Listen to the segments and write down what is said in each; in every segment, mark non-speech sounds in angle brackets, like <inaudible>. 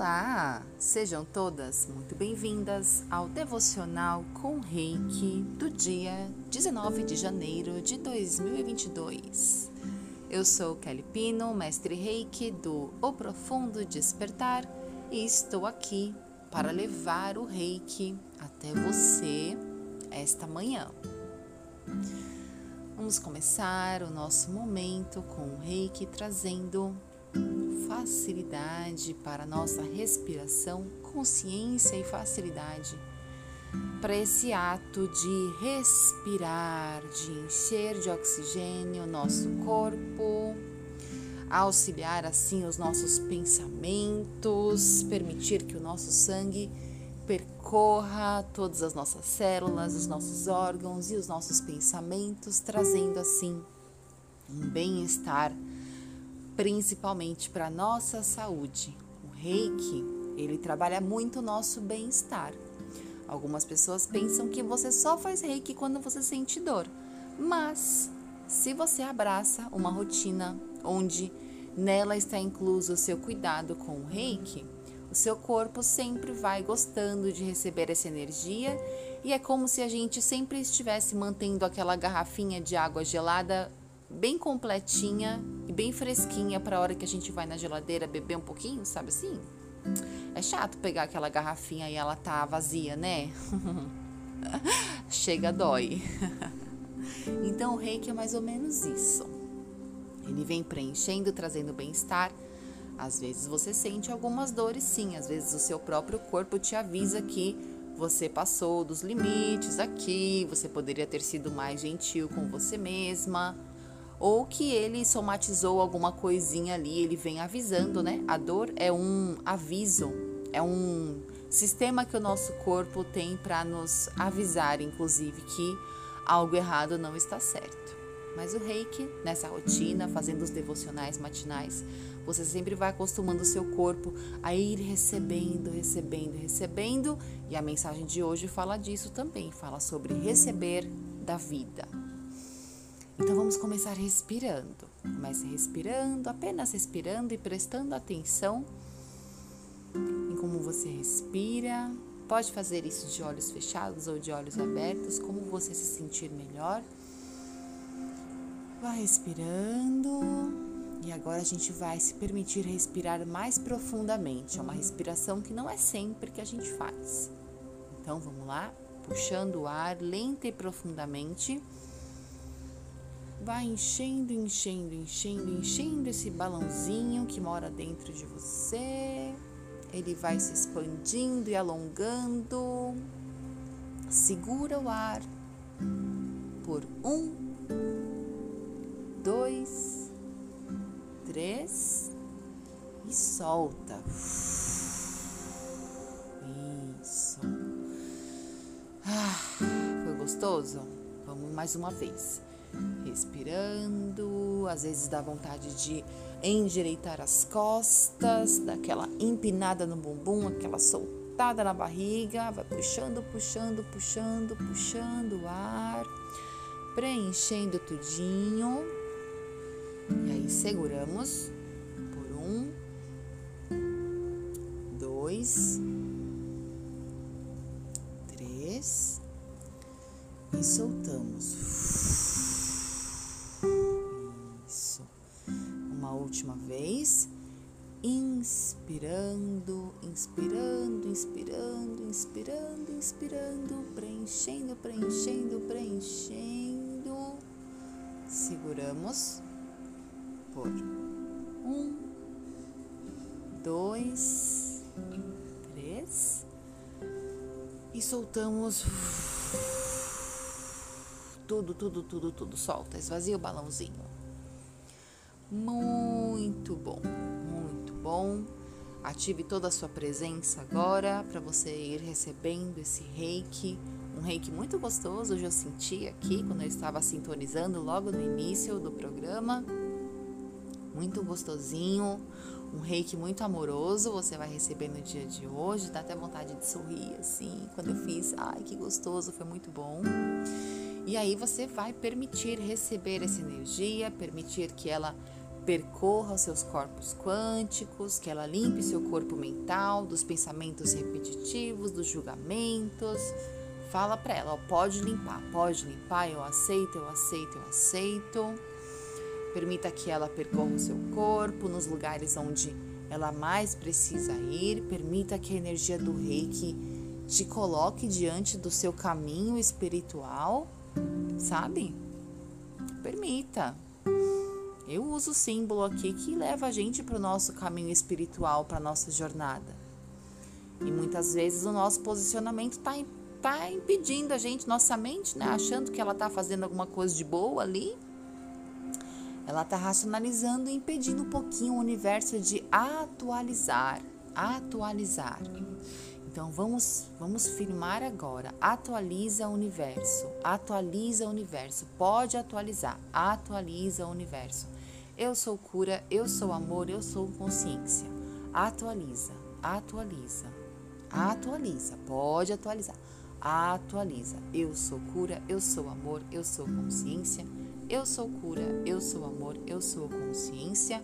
Olá! Sejam todas muito bem-vindas ao devocional com Reiki do dia 19 de janeiro de 2022. Eu sou Kelly Pino, mestre Reiki do O Profundo Despertar e estou aqui para levar o Reiki até você esta manhã. Vamos começar o nosso momento com o Reiki trazendo facilidade para nossa respiração, consciência e facilidade para esse ato de respirar, de encher de oxigênio nosso corpo, auxiliar assim os nossos pensamentos, permitir que o nosso sangue percorra todas as nossas células, os nossos órgãos e os nossos pensamentos, trazendo assim um bem-estar principalmente para nossa saúde. O reiki, ele trabalha muito o nosso bem-estar. Algumas pessoas pensam que você só faz reiki quando você sente dor, mas se você abraça uma rotina onde nela está incluso o seu cuidado com o reiki, o seu corpo sempre vai gostando de receber essa energia e é como se a gente sempre estivesse mantendo aquela garrafinha de água gelada bem completinha e bem fresquinha para a hora que a gente vai na geladeira beber um pouquinho, sabe assim? É chato pegar aquela garrafinha e ela tá vazia, né? <laughs> Chega, dói. <laughs> então o reiki é mais ou menos isso. Ele vem preenchendo, trazendo bem-estar. Às vezes você sente algumas dores, sim. Às vezes o seu próprio corpo te avisa que você passou dos limites aqui, você poderia ter sido mais gentil com você mesma ou que ele somatizou alguma coisinha ali, ele vem avisando, né? A dor é um aviso, é um sistema que o nosso corpo tem para nos avisar, inclusive, que algo errado não está certo. Mas o reiki, nessa rotina, fazendo os devocionais matinais, você sempre vai acostumando o seu corpo a ir recebendo, recebendo, recebendo. E a mensagem de hoje fala disso também, fala sobre receber da vida. Então vamos começar respirando. Comece respirando, apenas respirando e prestando atenção em como você respira. Pode fazer isso de olhos fechados ou de olhos abertos, como você se sentir melhor. Vai respirando. E agora a gente vai se permitir respirar mais profundamente. É uma respiração que não é sempre que a gente faz. Então vamos lá, puxando o ar lenta e profundamente vai enchendo, enchendo, enchendo, enchendo esse balãozinho que mora dentro de você. Ele vai se expandindo e alongando. Segura o ar por um, dois, três e solta. Isso. Ah, foi gostoso? Vamos mais uma vez respirando, às vezes dá vontade de endireitar as costas, daquela empinada no bumbum, aquela soltada na barriga, vai puxando, puxando, puxando, puxando o ar, preenchendo tudinho. E aí seguramos por um, dois, três e soltamos. Última vez. Inspirando, inspirando, inspirando, inspirando, inspirando, preenchendo, preenchendo, preenchendo. Seguramos por um, dois, três e soltamos tudo, tudo, tudo, tudo. Solta, esvazia o balãozinho. Muito bom, muito bom. Ative toda a sua presença agora para você ir recebendo esse reiki. Um reiki muito gostoso, hoje eu senti aqui quando eu estava sintonizando logo no início do programa. Muito gostosinho, um reiki muito amoroso. Você vai receber no dia de hoje, dá até vontade de sorrir assim. Quando eu fiz, ai que gostoso, foi muito bom. E aí você vai permitir receber essa energia, permitir que ela percorra os seus corpos quânticos, que ela limpe seu corpo mental dos pensamentos repetitivos, dos julgamentos. Fala para ela, ó, pode limpar, pode limpar, eu aceito, eu aceito, eu aceito. Permita que ela percorra o seu corpo nos lugares onde ela mais precisa ir. Permita que a energia do reiki te coloque diante do seu caminho espiritual, sabe? Permita. Eu uso o símbolo aqui que leva a gente para o nosso caminho espiritual, para a nossa jornada. E muitas vezes o nosso posicionamento está tá impedindo a gente, nossa mente, né? Achando que ela está fazendo alguma coisa de boa ali. Ela está racionalizando e impedindo um pouquinho o universo de atualizar. Atualizar. Então vamos, vamos firmar agora. Atualiza o universo. Atualiza o universo. Pode atualizar. Atualiza o universo. Eu sou cura, eu sou amor, eu sou consciência. Atualiza, atualiza, atualiza. Pode atualizar. Atualiza. Eu sou cura, eu sou amor, eu sou consciência. Eu sou cura, eu sou amor, eu sou consciência.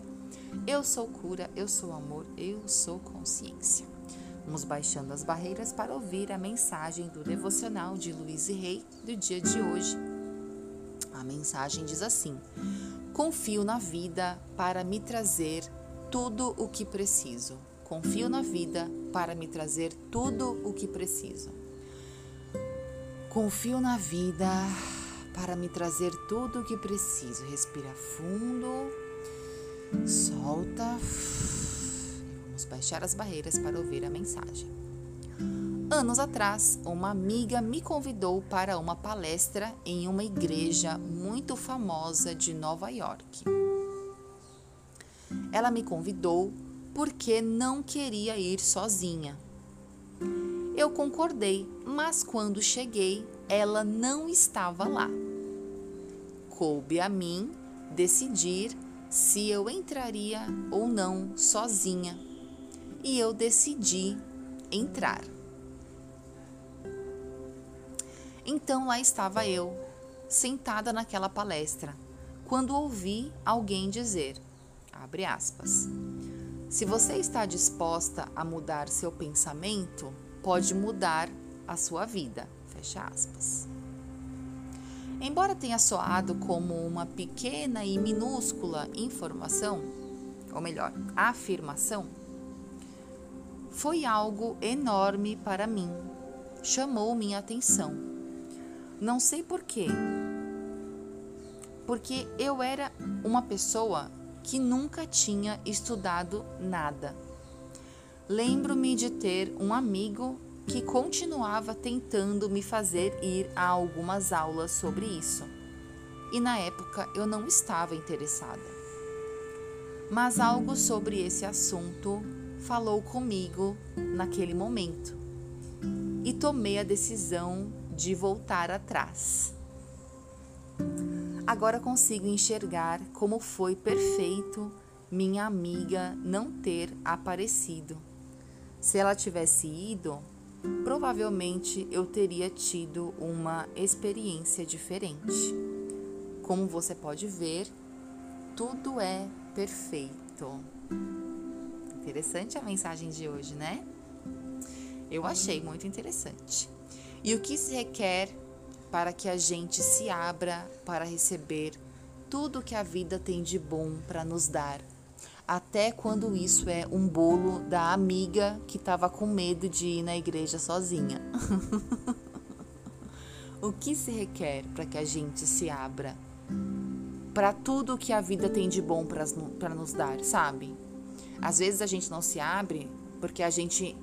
Eu sou cura, eu sou amor, eu sou consciência. Vamos baixando as barreiras para ouvir a mensagem do devocional de Luiz e Rei do dia de hoje. A mensagem diz assim: Confio na vida para me trazer tudo o que preciso. Confio na vida para me trazer tudo o que preciso. Confio na vida para me trazer tudo o que preciso. Respira fundo, solta. Baixar as barreiras para ouvir a mensagem. Anos atrás, uma amiga me convidou para uma palestra em uma igreja muito famosa de Nova York. Ela me convidou porque não queria ir sozinha. Eu concordei, mas quando cheguei, ela não estava lá. Coube a mim decidir se eu entraria ou não sozinha. E eu decidi entrar. Então lá estava eu, sentada naquela palestra, quando ouvi alguém dizer, abre aspas, se você está disposta a mudar seu pensamento, pode mudar a sua vida, fecha aspas. Embora tenha soado como uma pequena e minúscula informação, ou melhor, afirmação, foi algo enorme para mim. Chamou minha atenção não sei porquê. Porque eu era uma pessoa que nunca tinha estudado nada. Lembro-me de ter um amigo que continuava tentando me fazer ir a algumas aulas sobre isso. E na época eu não estava interessada. Mas algo sobre esse assunto falou comigo naquele momento. E tomei a decisão de voltar atrás. Agora consigo enxergar como foi perfeito minha amiga não ter aparecido. Se ela tivesse ido, provavelmente eu teria tido uma experiência diferente. Como você pode ver, tudo é perfeito. Interessante a mensagem de hoje, né? Eu achei muito interessante. E o que se requer para que a gente se abra para receber tudo que a vida tem de bom para nos dar, até quando isso é um bolo da amiga que estava com medo de ir na igreja sozinha. <laughs> o que se requer para que a gente se abra para tudo que a vida tem de bom para nos dar, sabe? Às vezes a gente não se abre porque a gente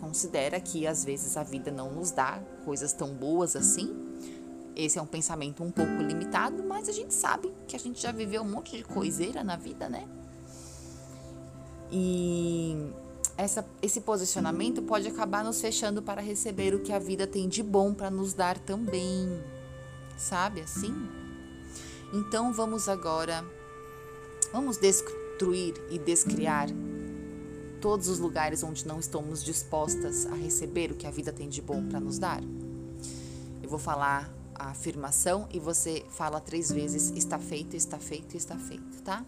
considera que às vezes a vida não nos dá coisas tão boas assim. Esse é um pensamento um pouco limitado, mas a gente sabe que a gente já viveu um monte de coiseira na vida, né? E essa, esse posicionamento pode acabar nos fechando para receber o que a vida tem de bom para nos dar também. Sabe assim? Então vamos agora, vamos destruir e descriar todos os lugares onde não estamos dispostas a receber o que a vida tem de bom para nos dar? Eu vou falar a afirmação e você fala três vezes: está feito, está feito, está feito, tá?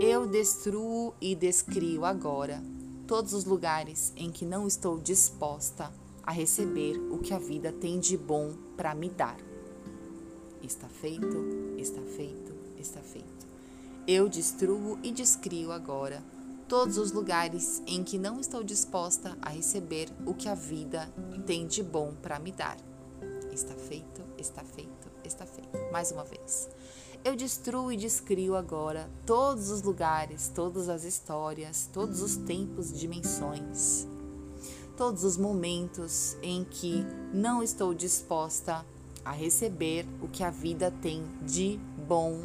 Eu destruo e descrio agora todos os lugares em que não estou disposta a receber o que a vida tem de bom para me dar. Está feito, está feito, está feito. Eu destruo e descrio agora todos os lugares em que não estou disposta a receber o que a vida tem de bom para me dar. Está feito, está feito, está feito. Mais uma vez. Eu destruo e descrio agora todos os lugares, todas as histórias, todos os tempos, dimensões, todos os momentos em que não estou disposta a receber o que a vida tem de bom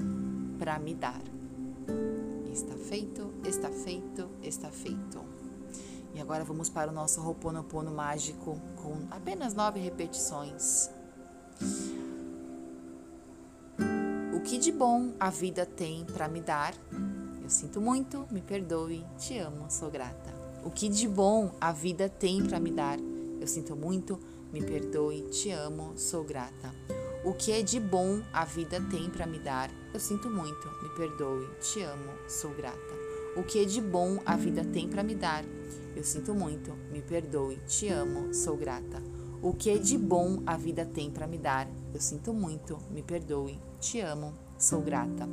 para me dar. Está feito, está feito, está feito. E agora vamos para o nosso Ho'oponopono mágico com apenas nove repetições. O que de bom a vida tem para me dar? Eu sinto muito, me perdoe, te amo, sou grata. O que de bom a vida tem para me dar? Eu sinto muito, me perdoe, te amo, sou grata. O que é de bom a vida tem para me dar? Eu sinto muito, me perdoe, te amo, sou grata. O que é de bom a vida tem para me dar? Eu sinto muito, me perdoe, te amo, sou grata. O que é de bom a vida tem para me dar? Eu sinto muito, me perdoe, te amo, sou grata.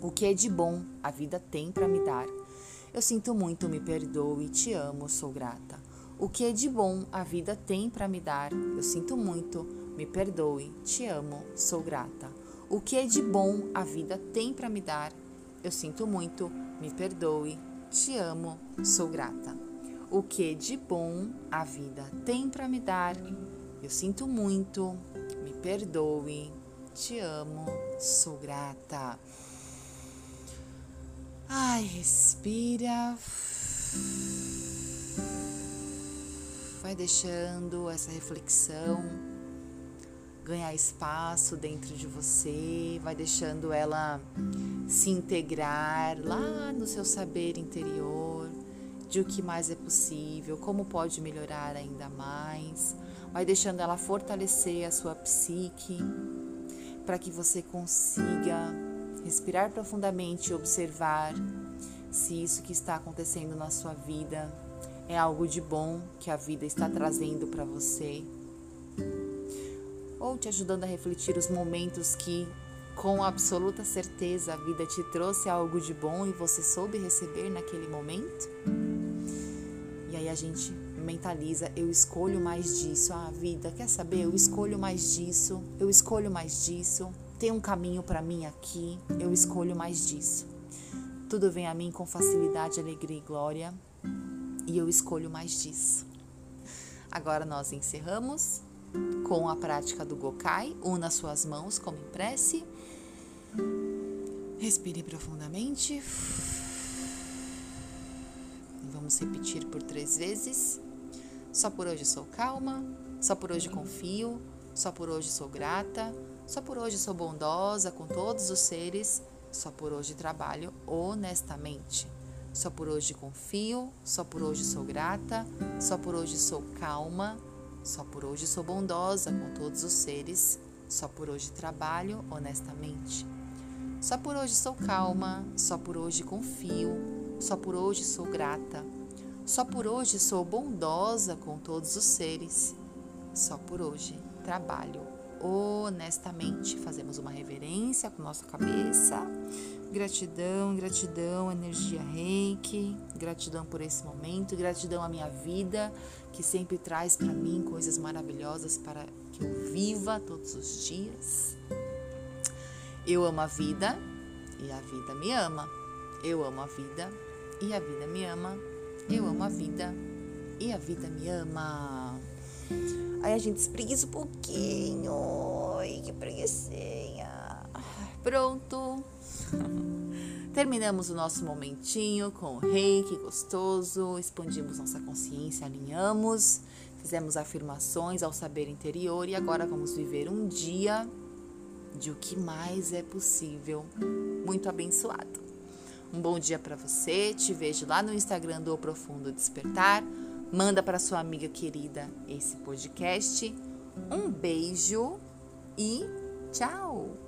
O que é de bom a vida tem para me dar? Eu sinto muito, me perdoe, te amo, sou grata. O que é de bom a vida tem para me dar? Eu sinto muito, me perdoe, te amo, sou grata. O que é de bom a vida tem para me dar? Eu sinto muito, me perdoe, te amo, sou grata. O que de bom a vida tem para me dar? Eu sinto muito, me perdoe, te amo, sou grata. Ai, respira. Vai deixando essa reflexão ganhar espaço dentro de você, vai deixando ela se integrar lá no seu saber interior, de o que mais é possível, como pode melhorar ainda mais, vai deixando ela fortalecer a sua psique, para que você consiga respirar profundamente e observar se isso que está acontecendo na sua vida é algo de bom que a vida está trazendo para você ou te ajudando a refletir os momentos que, com absoluta certeza, a vida te trouxe algo de bom e você soube receber naquele momento? E aí a gente mentaliza, eu escolho mais disso. Ah, vida, quer saber? Eu escolho mais disso. Eu escolho mais disso. Tem um caminho para mim aqui. Eu escolho mais disso. Tudo vem a mim com facilidade, alegria e glória. E eu escolho mais disso. Agora nós encerramos com a prática do Gokai, una suas mãos como em prece. Respire profundamente. Vamos repetir por três vezes. Só por hoje sou calma, só por hoje confio, só por hoje sou grata, só por hoje sou bondosa com todos os seres, só por hoje trabalho honestamente. Só por hoje confio, só por hoje sou grata, só por hoje sou calma, só por hoje sou bondosa com todos os seres, só por hoje trabalho honestamente. Só por hoje sou calma, só por hoje confio, só por hoje sou grata. Só por hoje sou bondosa com todos os seres. Só por hoje trabalho honestamente. Fazemos uma reverência com nossa cabeça Gratidão, gratidão, energia reiki, gratidão por esse momento, gratidão à minha vida, que sempre traz para mim coisas maravilhosas para que eu viva todos os dias. Eu amo a vida e a vida me ama. Eu amo a vida e a vida me ama. Eu amo a vida e a vida me ama. Aí a gente espreguiça um pouquinho. Ai, que preguiçinha. Pronto. <laughs> Terminamos o nosso momentinho com o reiki gostoso, expandimos nossa consciência, alinhamos, fizemos afirmações ao saber interior e agora vamos viver um dia de o que mais é possível. Muito abençoado. Um bom dia para você. Te vejo lá no Instagram do O Profundo Despertar. Manda para sua amiga querida esse podcast. Um beijo e tchau!